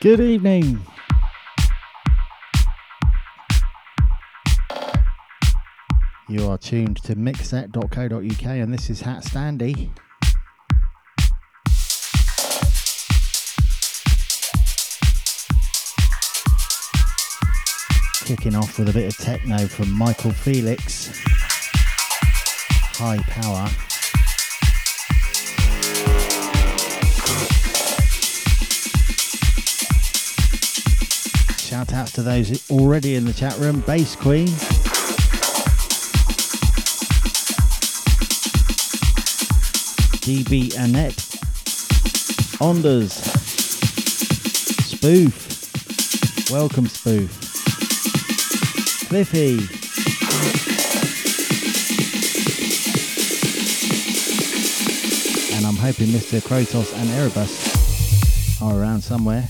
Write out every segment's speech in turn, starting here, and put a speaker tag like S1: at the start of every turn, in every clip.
S1: Good evening. You are tuned to mixset.co.uk and this is HatStandy. Kicking off with a bit of techno from Michael Felix. High power. Shout outs to those already in the chat room. Bass Queen. DB Annette. Onders. Spoof. Welcome, Spoof. Cliffy. And I'm hoping Mr. Krotos and Erebus are around somewhere.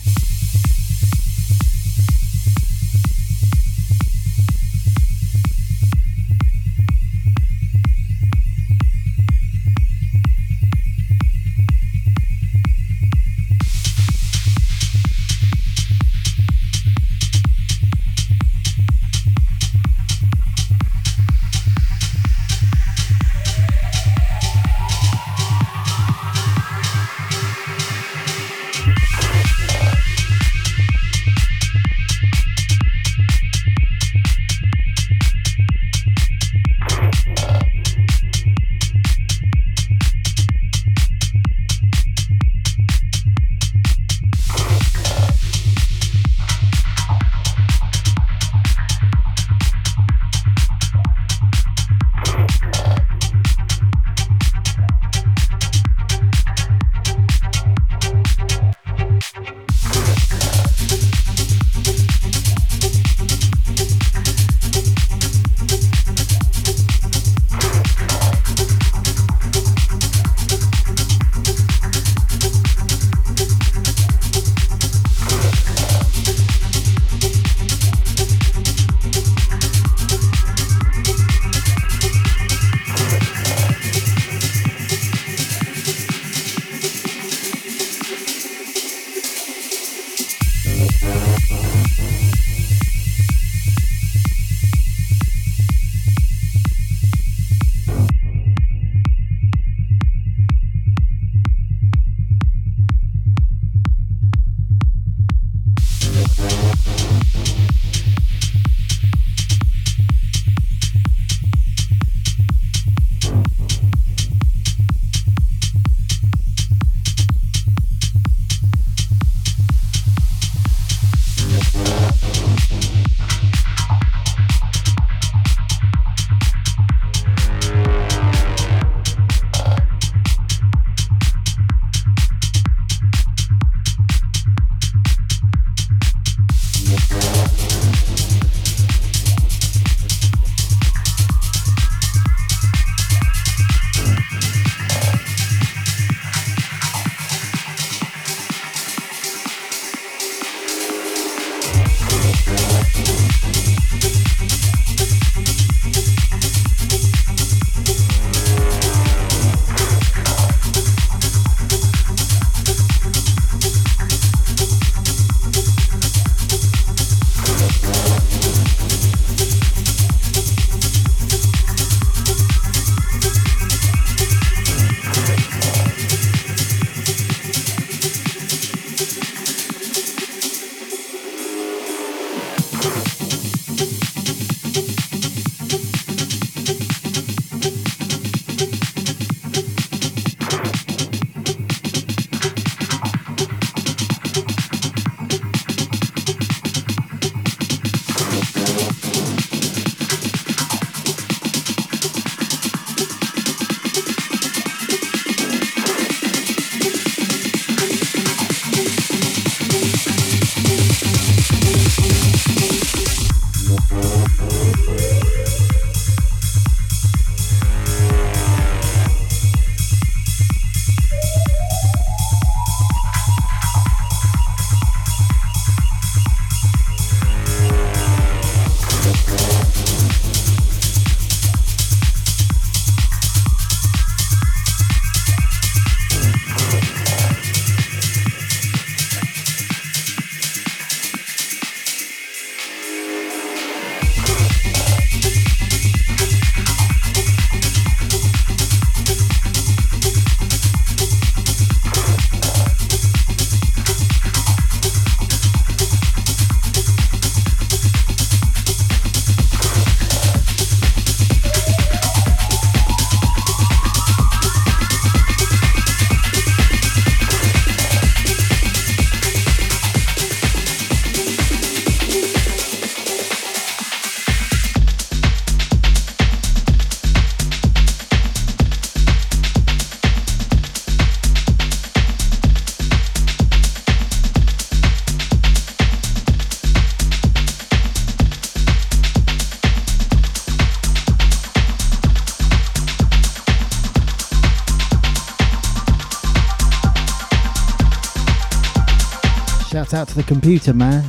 S1: Out to the computer man.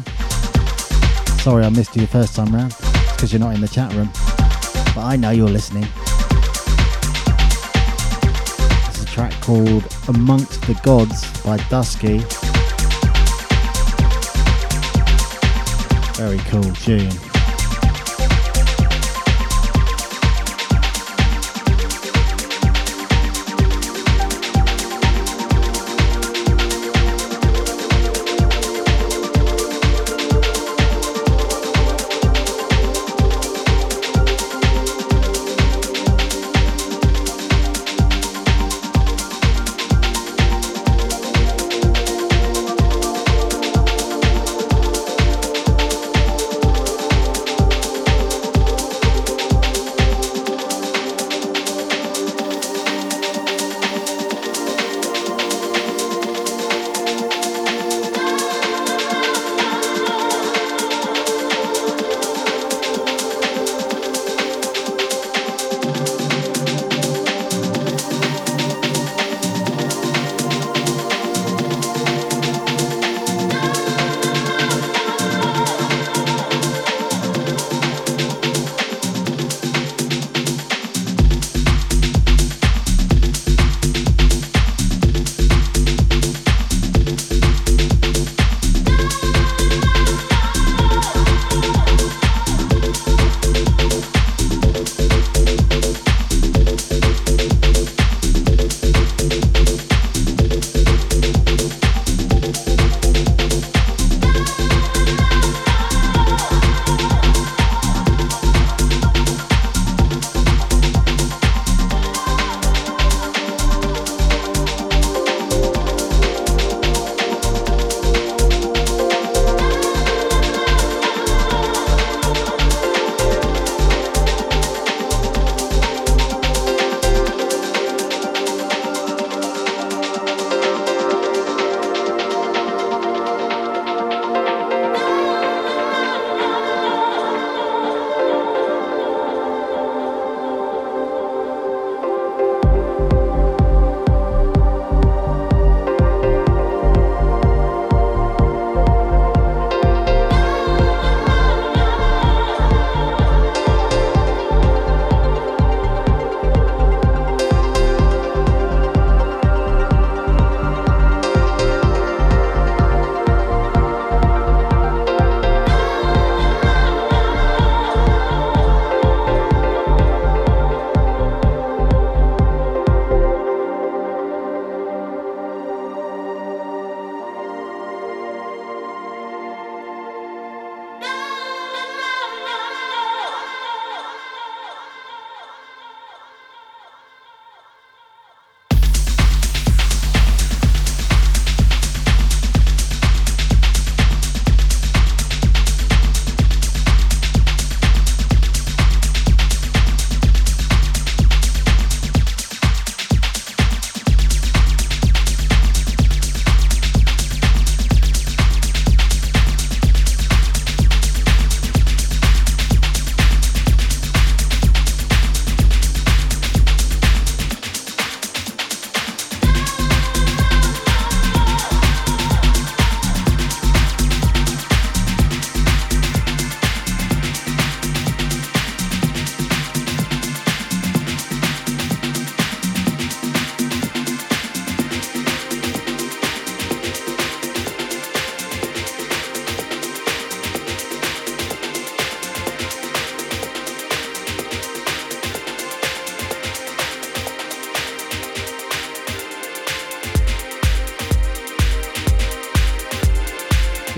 S1: Sorry I missed you the first time round. Because you're not in the chat room. But I know you're listening. It's a track called Amongst the Gods by Dusky. Very cool tune.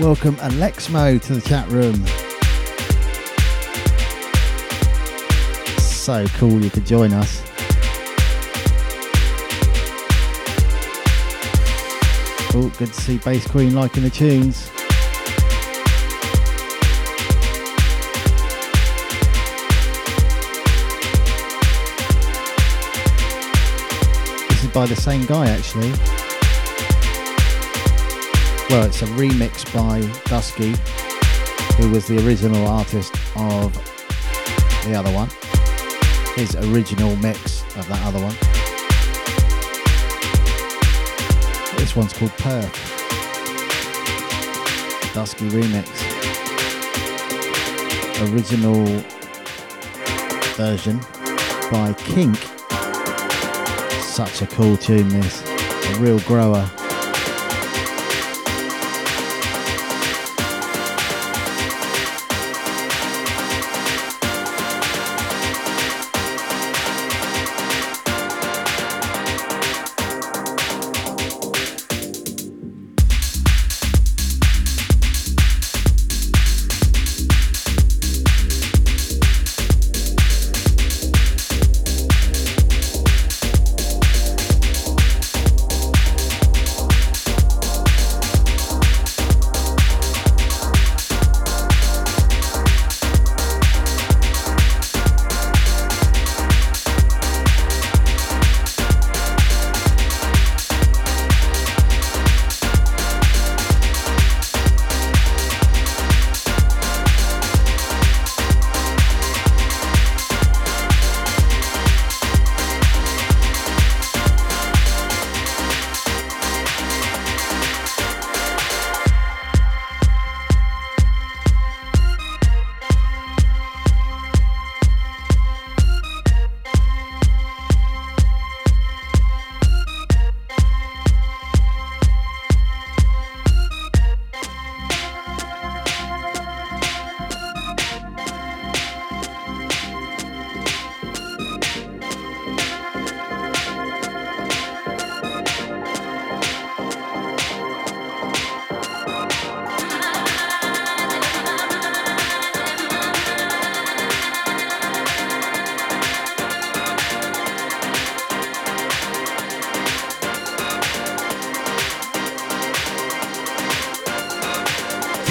S1: Welcome Alexmo to the chat room. So cool you could join us. Oh, good to see Bass Queen liking the tunes. This is by the same guy actually. Well, it's a remix by Dusky, who was the original artist of the other one. His original mix of that other one. This one's called Perth. Dusky remix. Original version by Kink. Such a cool tune, this. A real grower.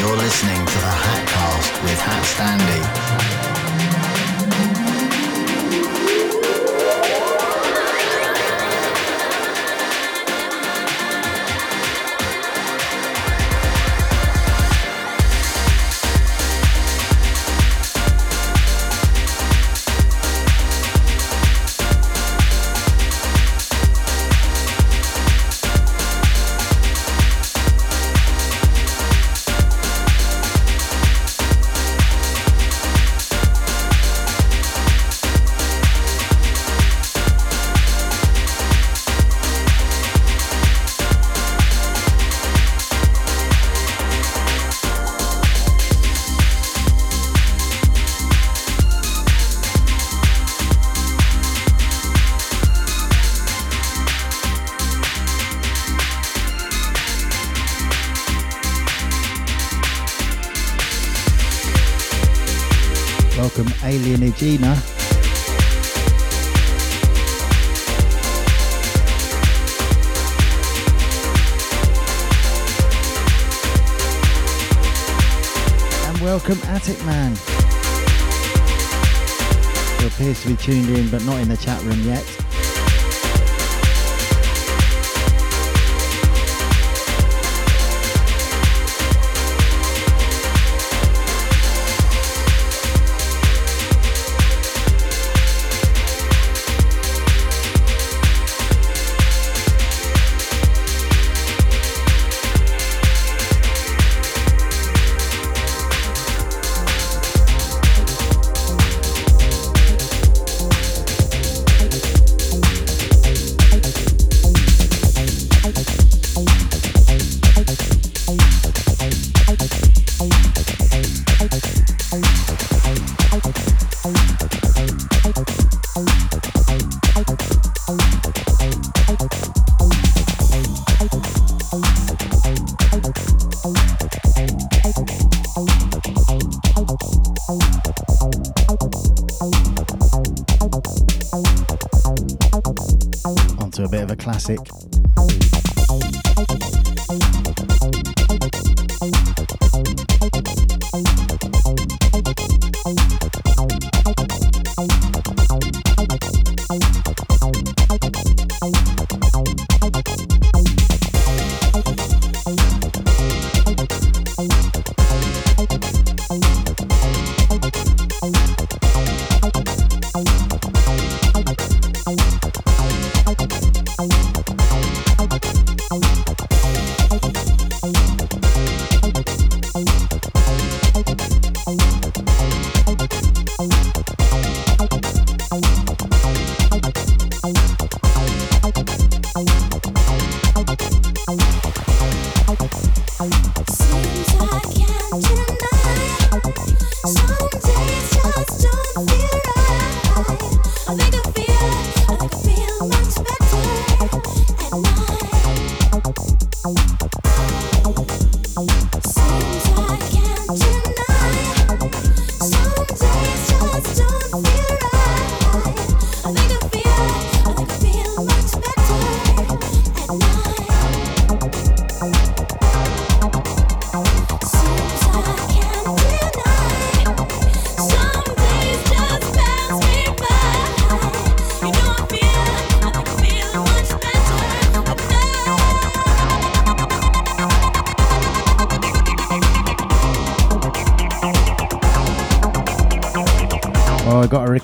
S1: Gina. Welcome Attic Man. Classic.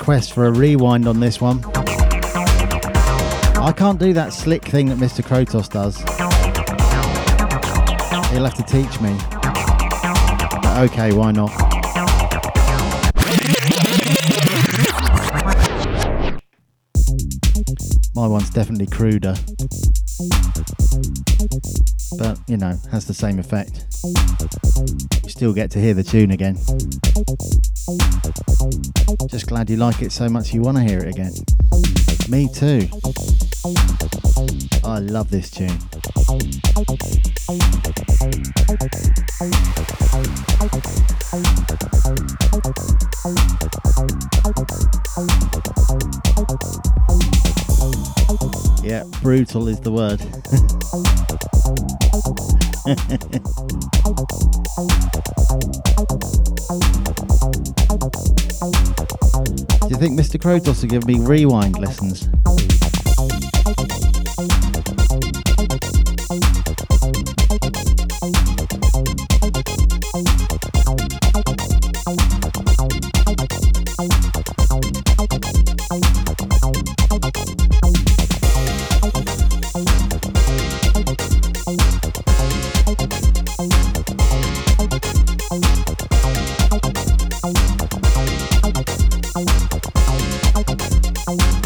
S2: Request for a rewind on this one. I can't do that slick thing that Mr. Krotos does. He'll have to teach me. But okay, why not? My one's definitely cruder. You know, has the same effect. You still get to hear the tune again. Just glad you like it so much you want to hear it again. Me too. I love this tune. Yeah, brutal is the word. Do you think Mr. Krotos will give me rewind lessons. Thank you.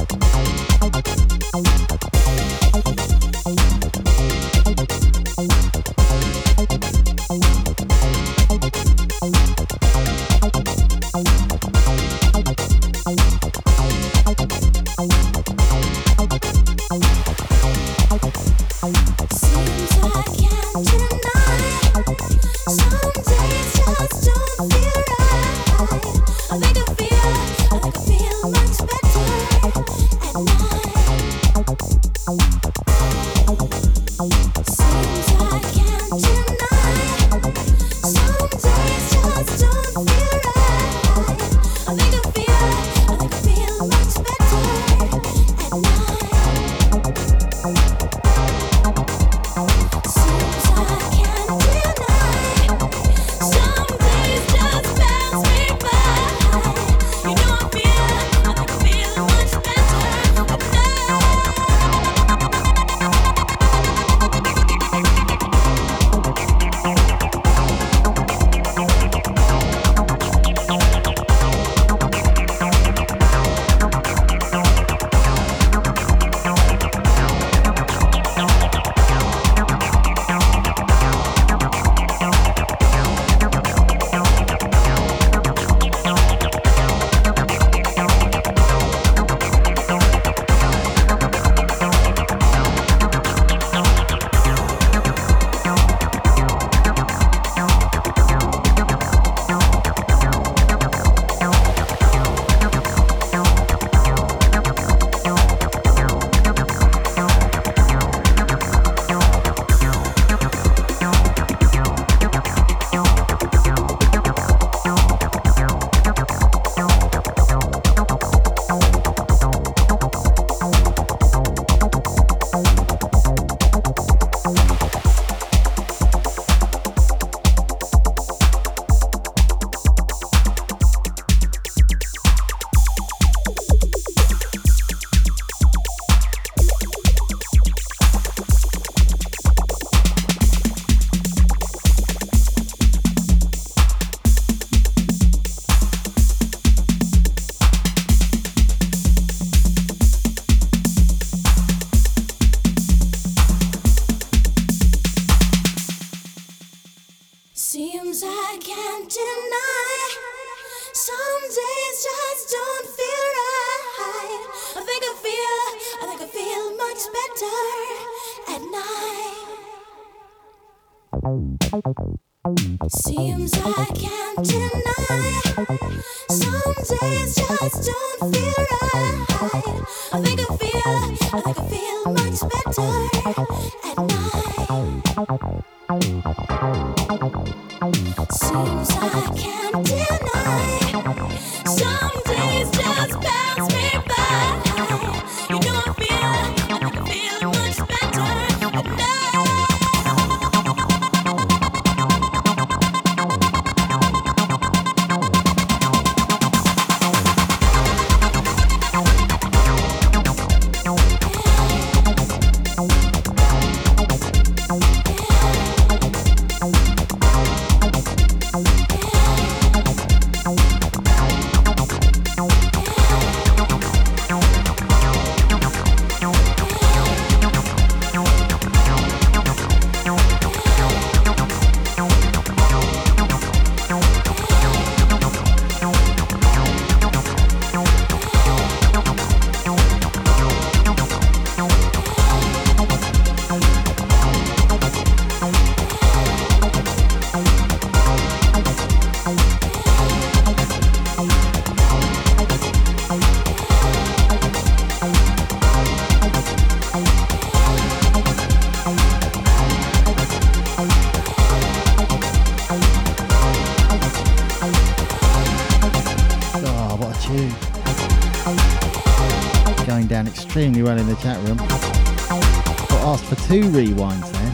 S2: Rewinds there. Eh?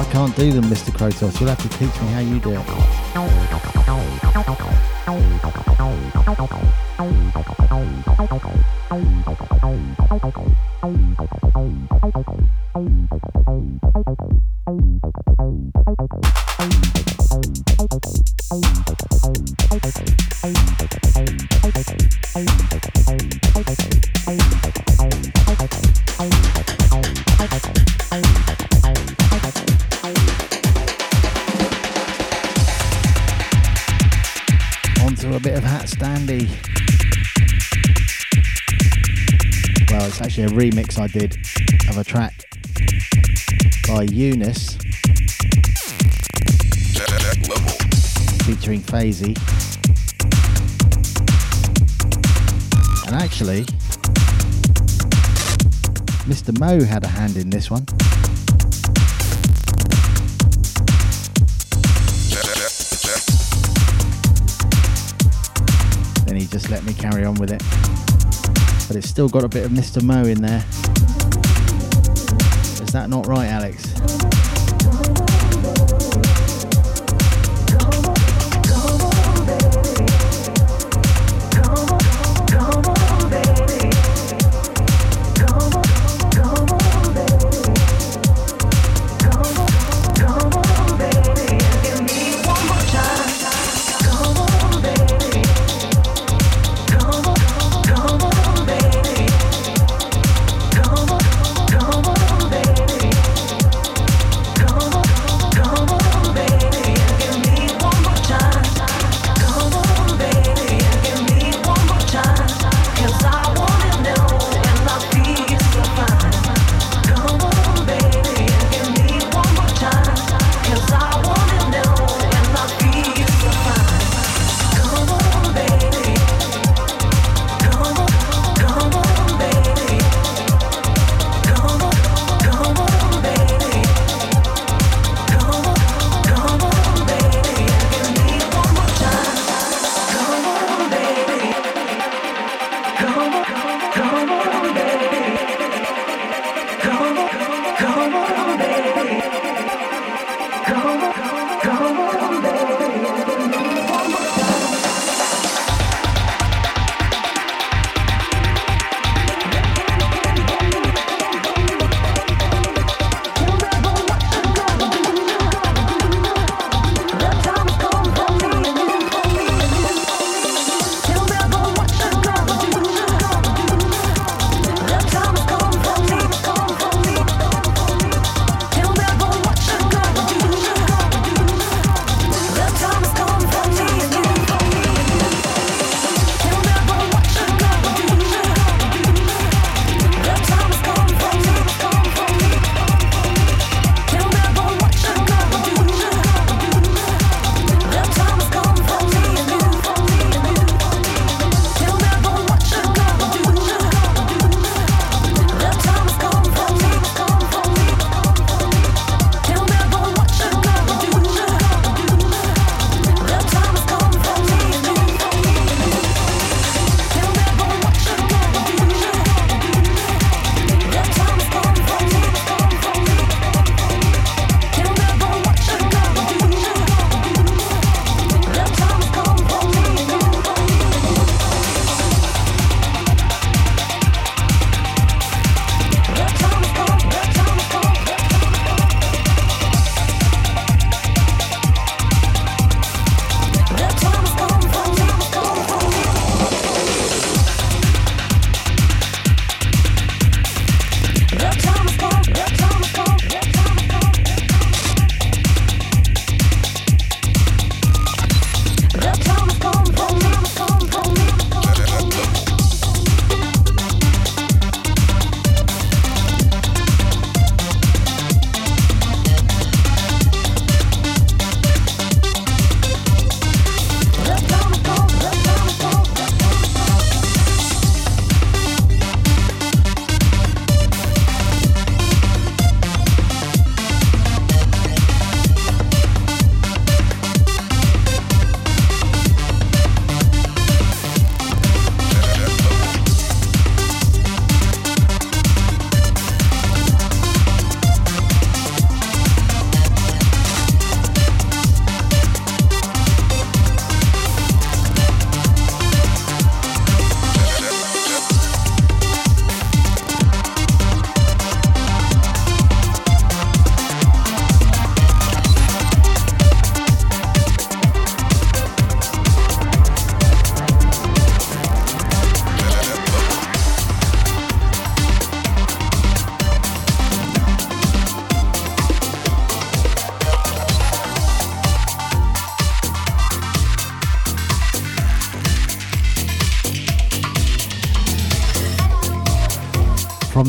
S2: I can't do them, Mr. Krotos. You'll have to teach me how you do it. Featuring Phasey. And actually, Mr. Mo had a hand in this one. Then he just let me carry on with it. But it's still got a bit of Mr. Mo in there. Is that not right, Alex?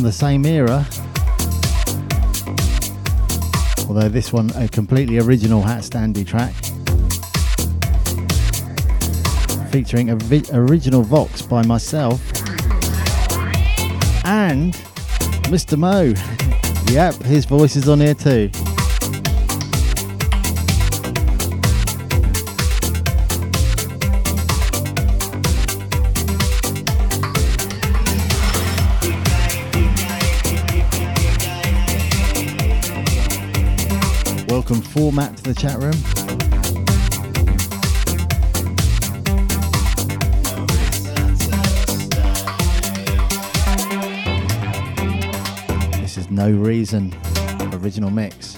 S1: The same era. Although this one a completely original HatStandy track. Featuring a vi- original Vox by myself and Mr. Mo. yep, his voice is on here too. Welcome format to the chat room. This is No Reason original mix.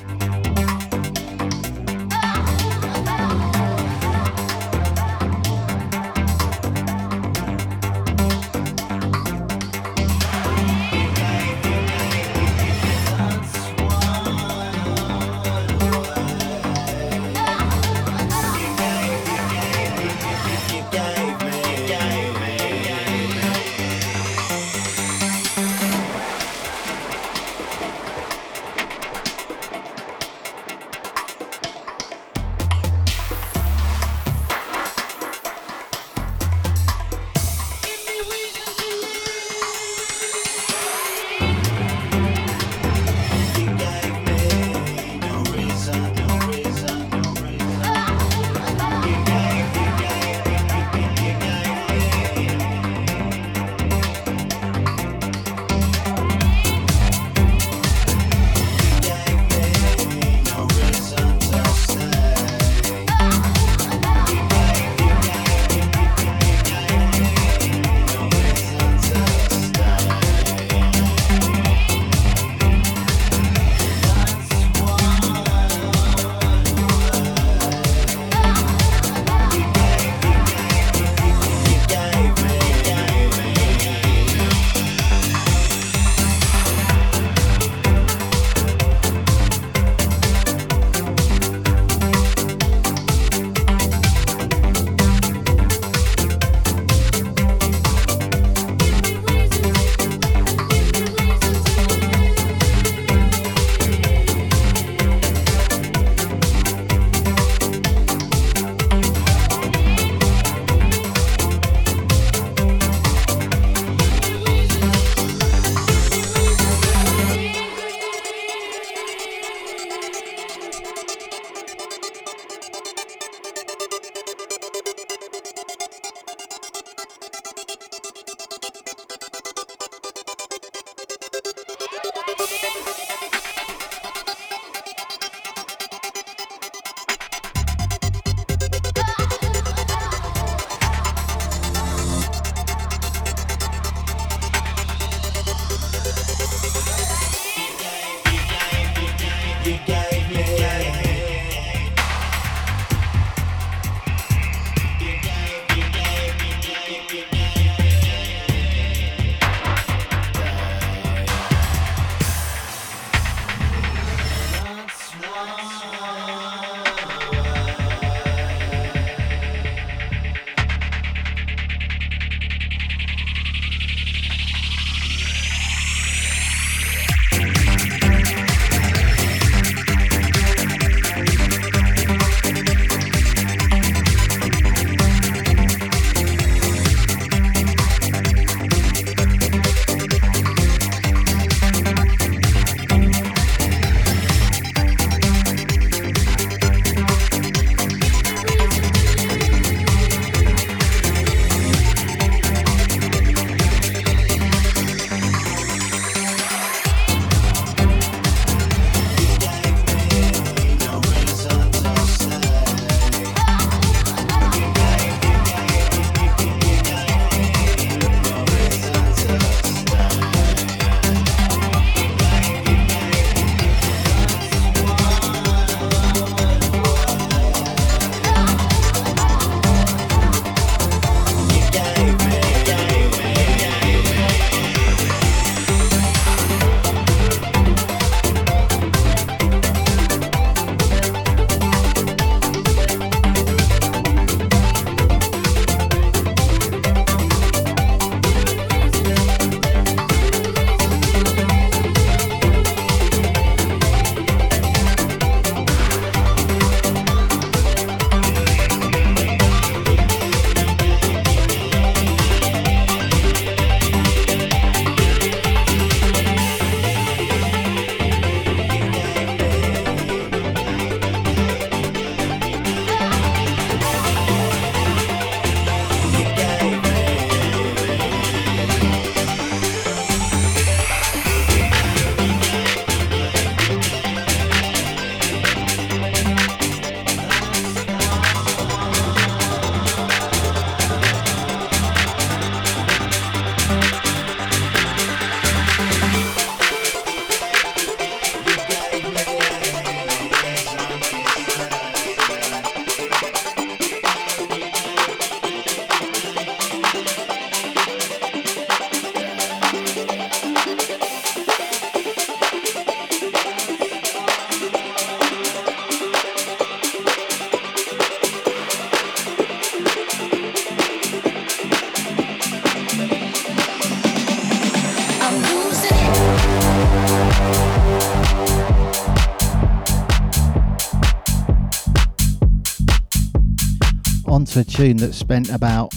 S1: To a tune that spent about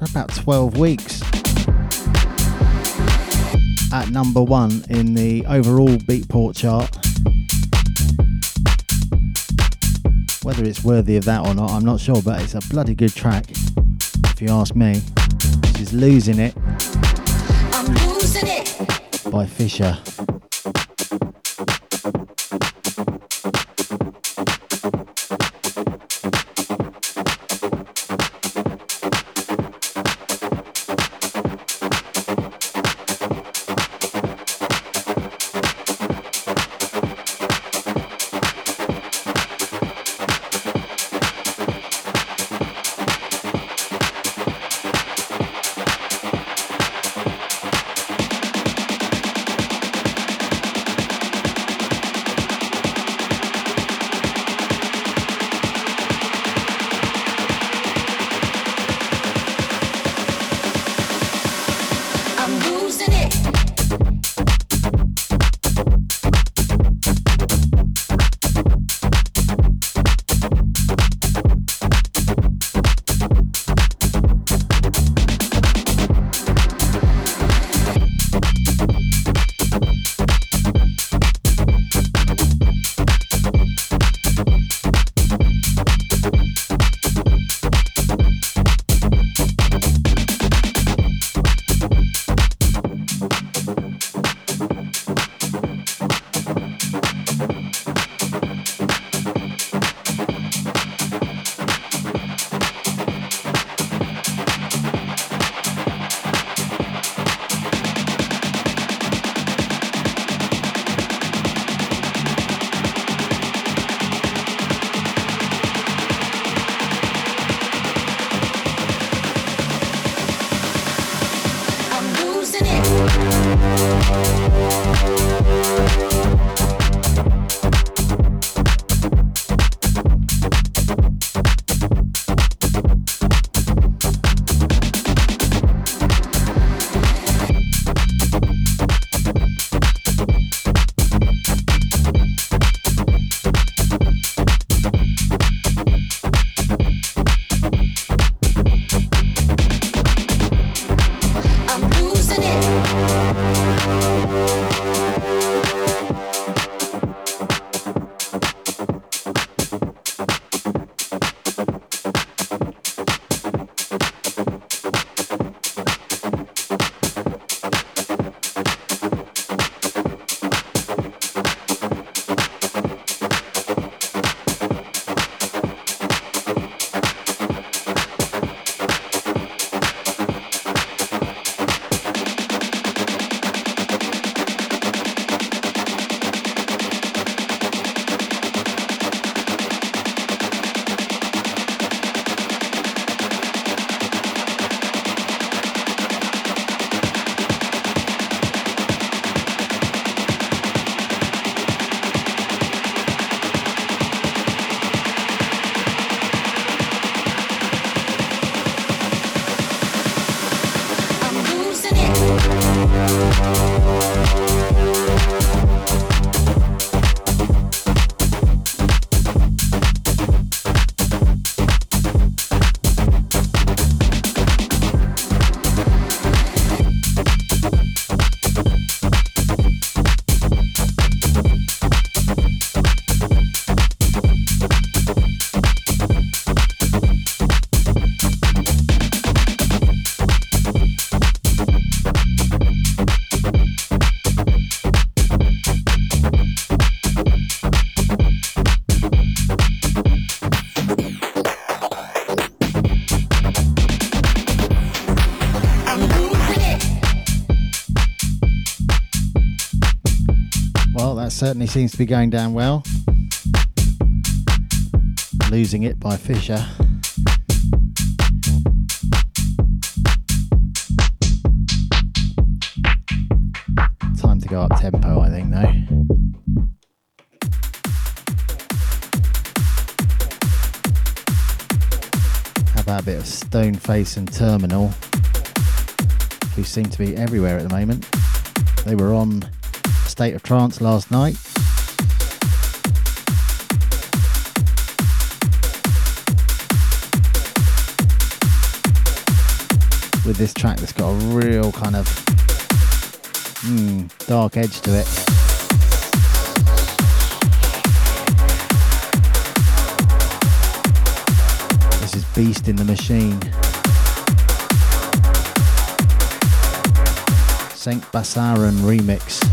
S1: about 12 weeks at number one in the overall Beatport chart. Whether it's worthy of that or not, I'm not sure, but it's a bloody good track, if you ask me. She's losing it. I'm losing it. By Fisher. Certainly seems to be going down well. Losing it by Fisher. Time to go up tempo, I think, though. How about a bit of Stoneface and Terminal, who seem to be everywhere at the moment. They were on State of Trance last night. with this track that's got a real kind of mm, dark edge to it. This is Beast in the Machine. Cenk Basaran remix.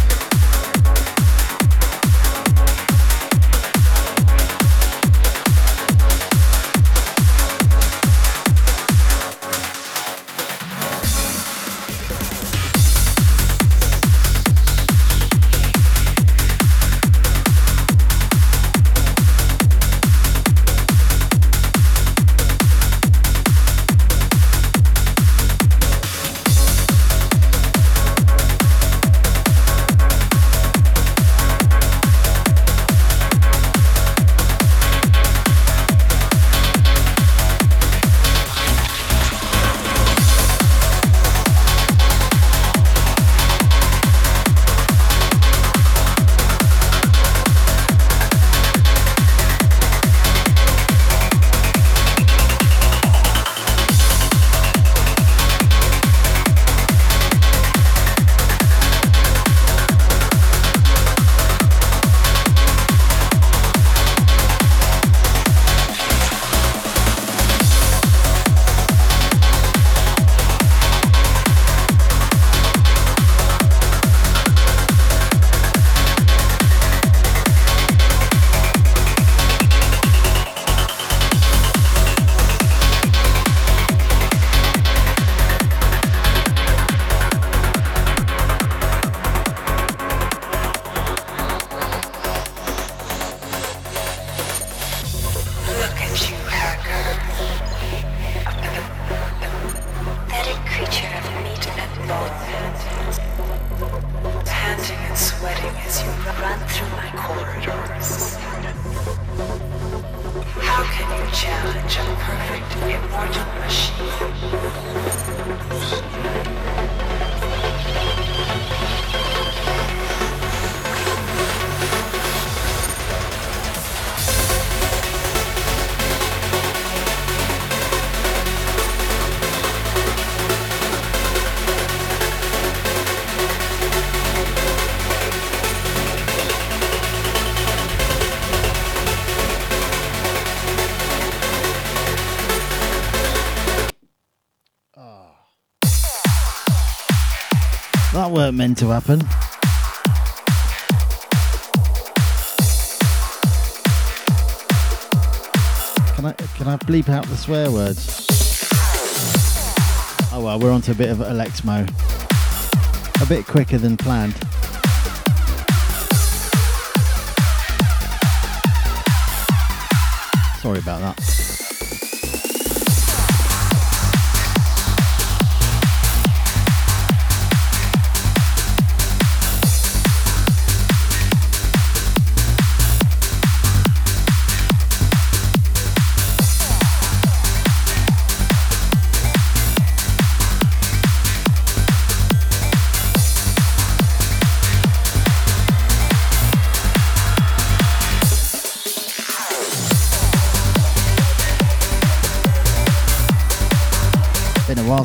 S1: Weren't meant to happen. Can I can I bleep out the swear words? Oh well, we're on to a bit of Alexmo. A bit quicker than planned. Sorry about that.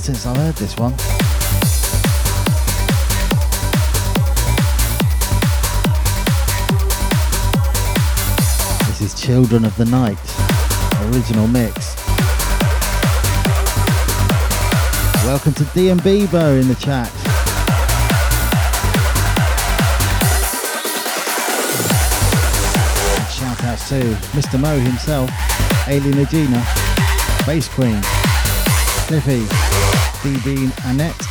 S1: Since I've heard this one. This is Children of the Night, original mix. Welcome to D and Bebo in the chat. shout out to Mr. Mo himself, Alien Agena, Bass Queen, Cliffy, DB Annette,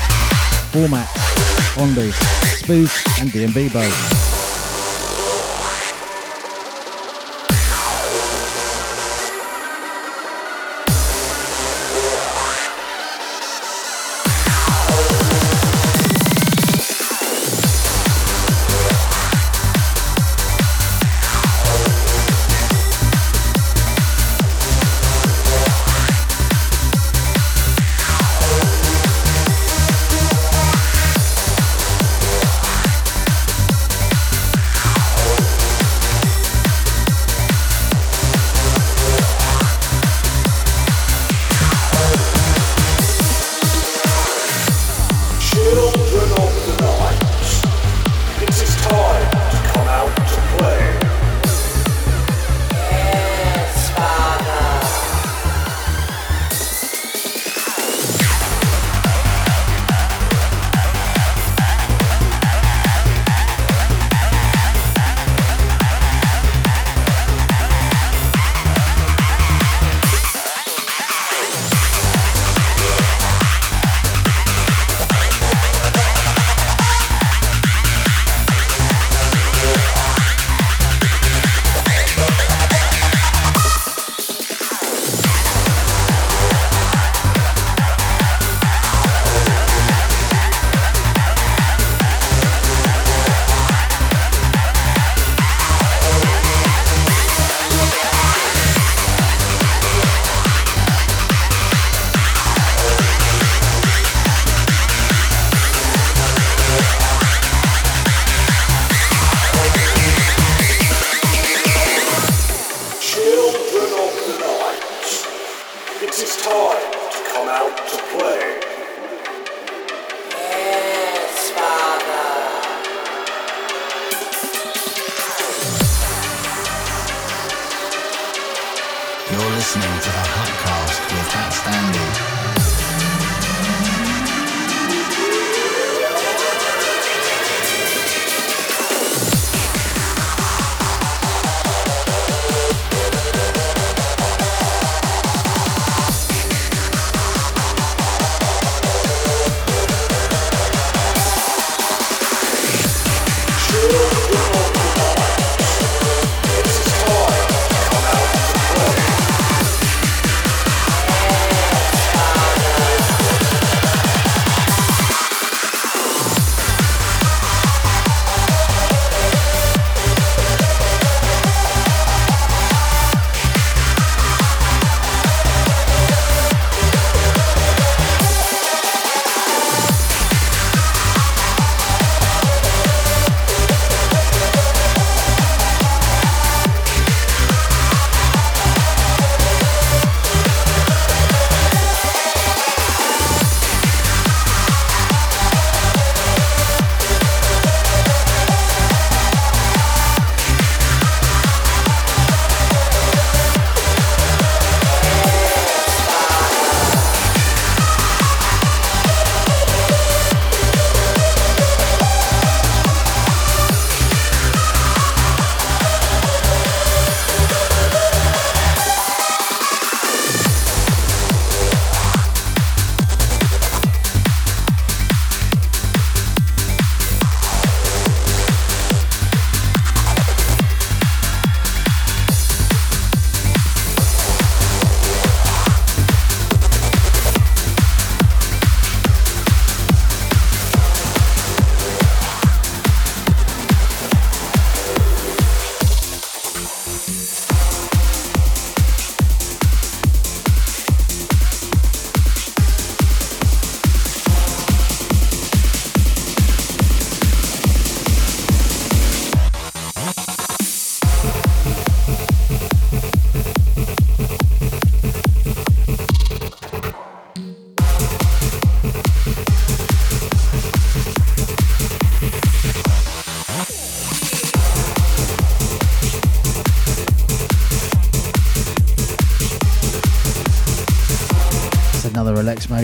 S1: Format, Ondi, Spoof, and DMB Bow.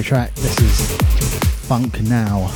S1: Track. This is Funk Now.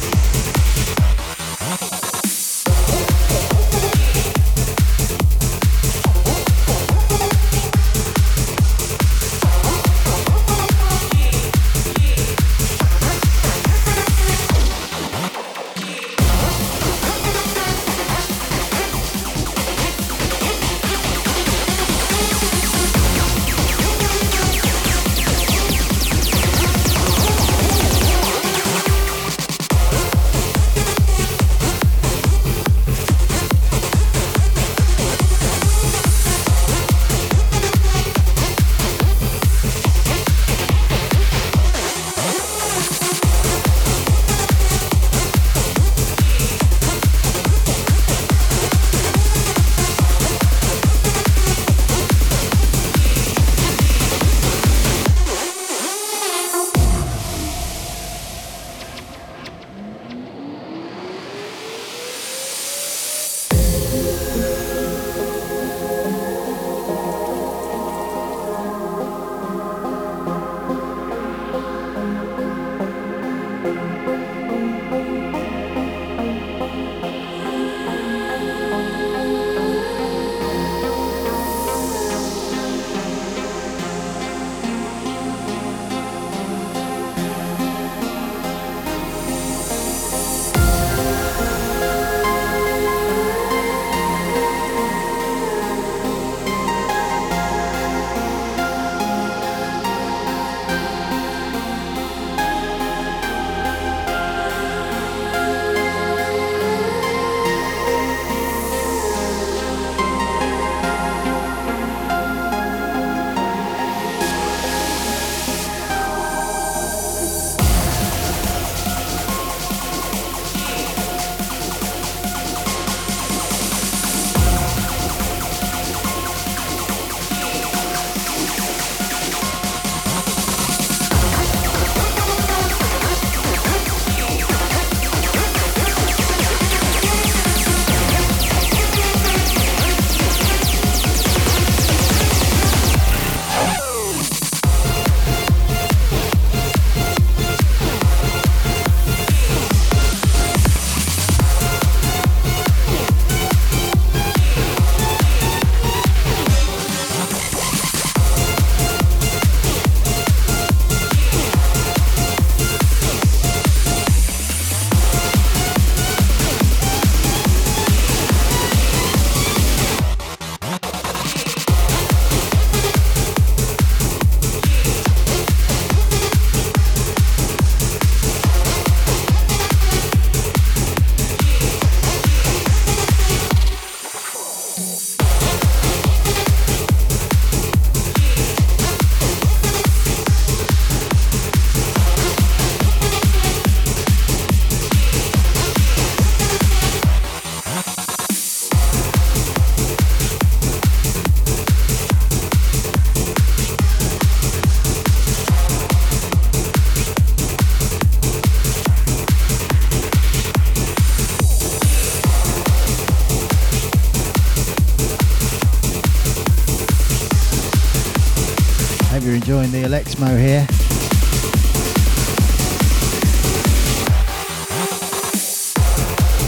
S1: The Alexmo here.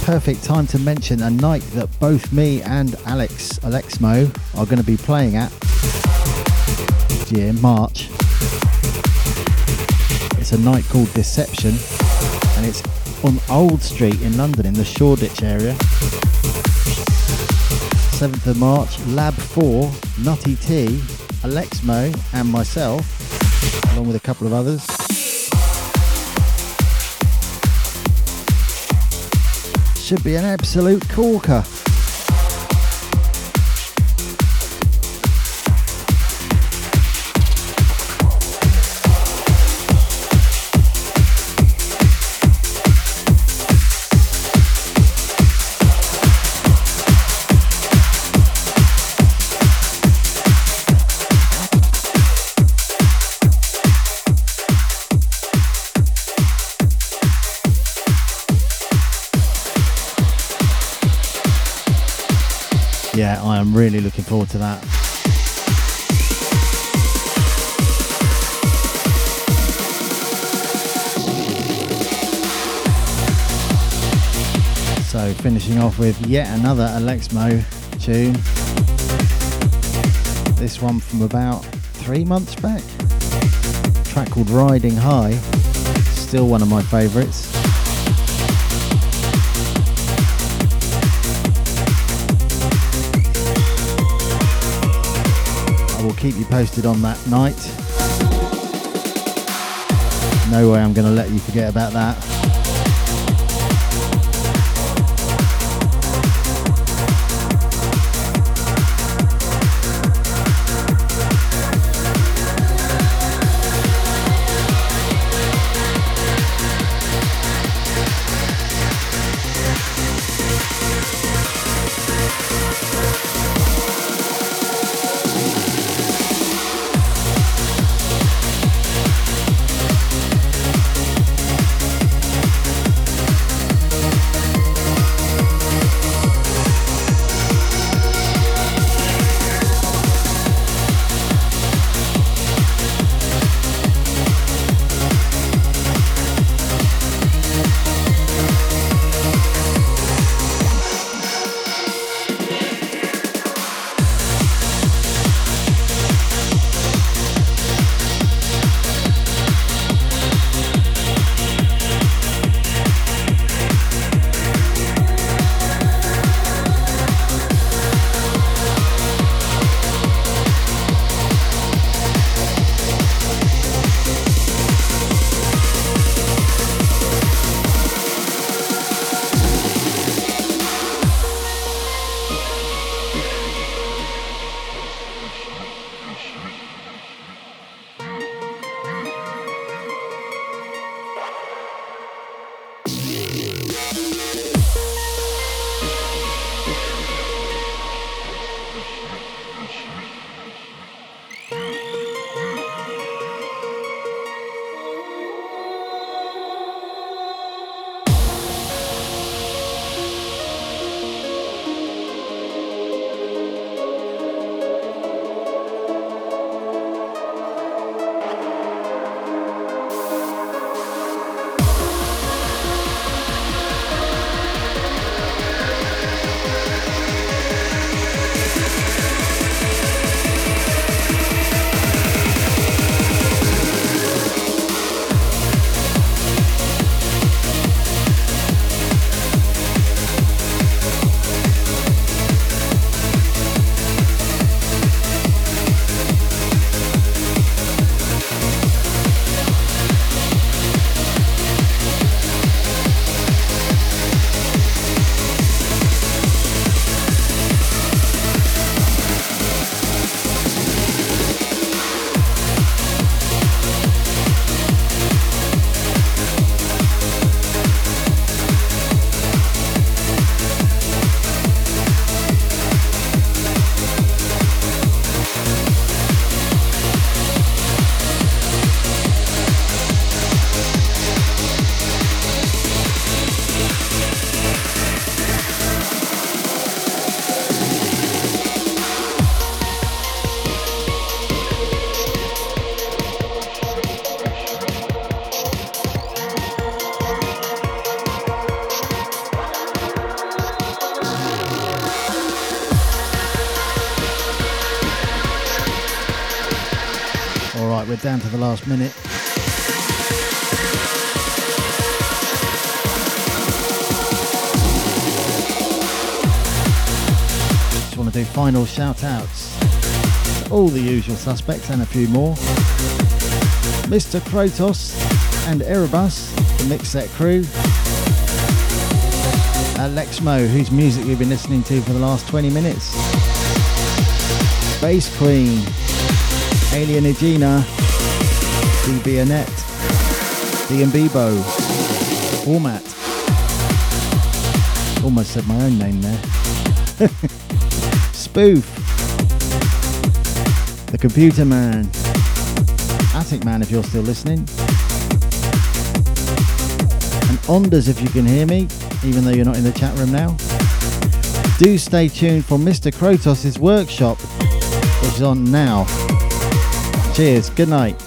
S1: Perfect time to mention a night that both me and Alex Alexmo are going to be playing at year March. It's a night called Deception and it's on Old Street in London in the Shoreditch area. 7th of March, Lab 4, Nutty T, Alexmo, and myself, along with a couple of others. Should be an absolute corker. Forward to that. So finishing off with yet another Alexmo tune. This one from about three months back. A track called Riding High. Still one of my favourites. Keep you posted on that night. No way I'm going to let you forget about that. The last minute. Just want to do final shout outs. All the usual suspects and a few more. Mr. Krotos and Erebus, the Mixset crew. Alexmo, whose music we've been listening to for the last 20 minutes. Bass Queen, Alien Agena, DB Annette, D&Bebo, Format. Almost said my own name there. Spoof, The Computer Man, Attic Man if you're still listening, and Ondas if you can hear me, even though you're not in the chat room now. Do stay tuned for Mr. Krotos' workshop, which is on now. Cheers, good night.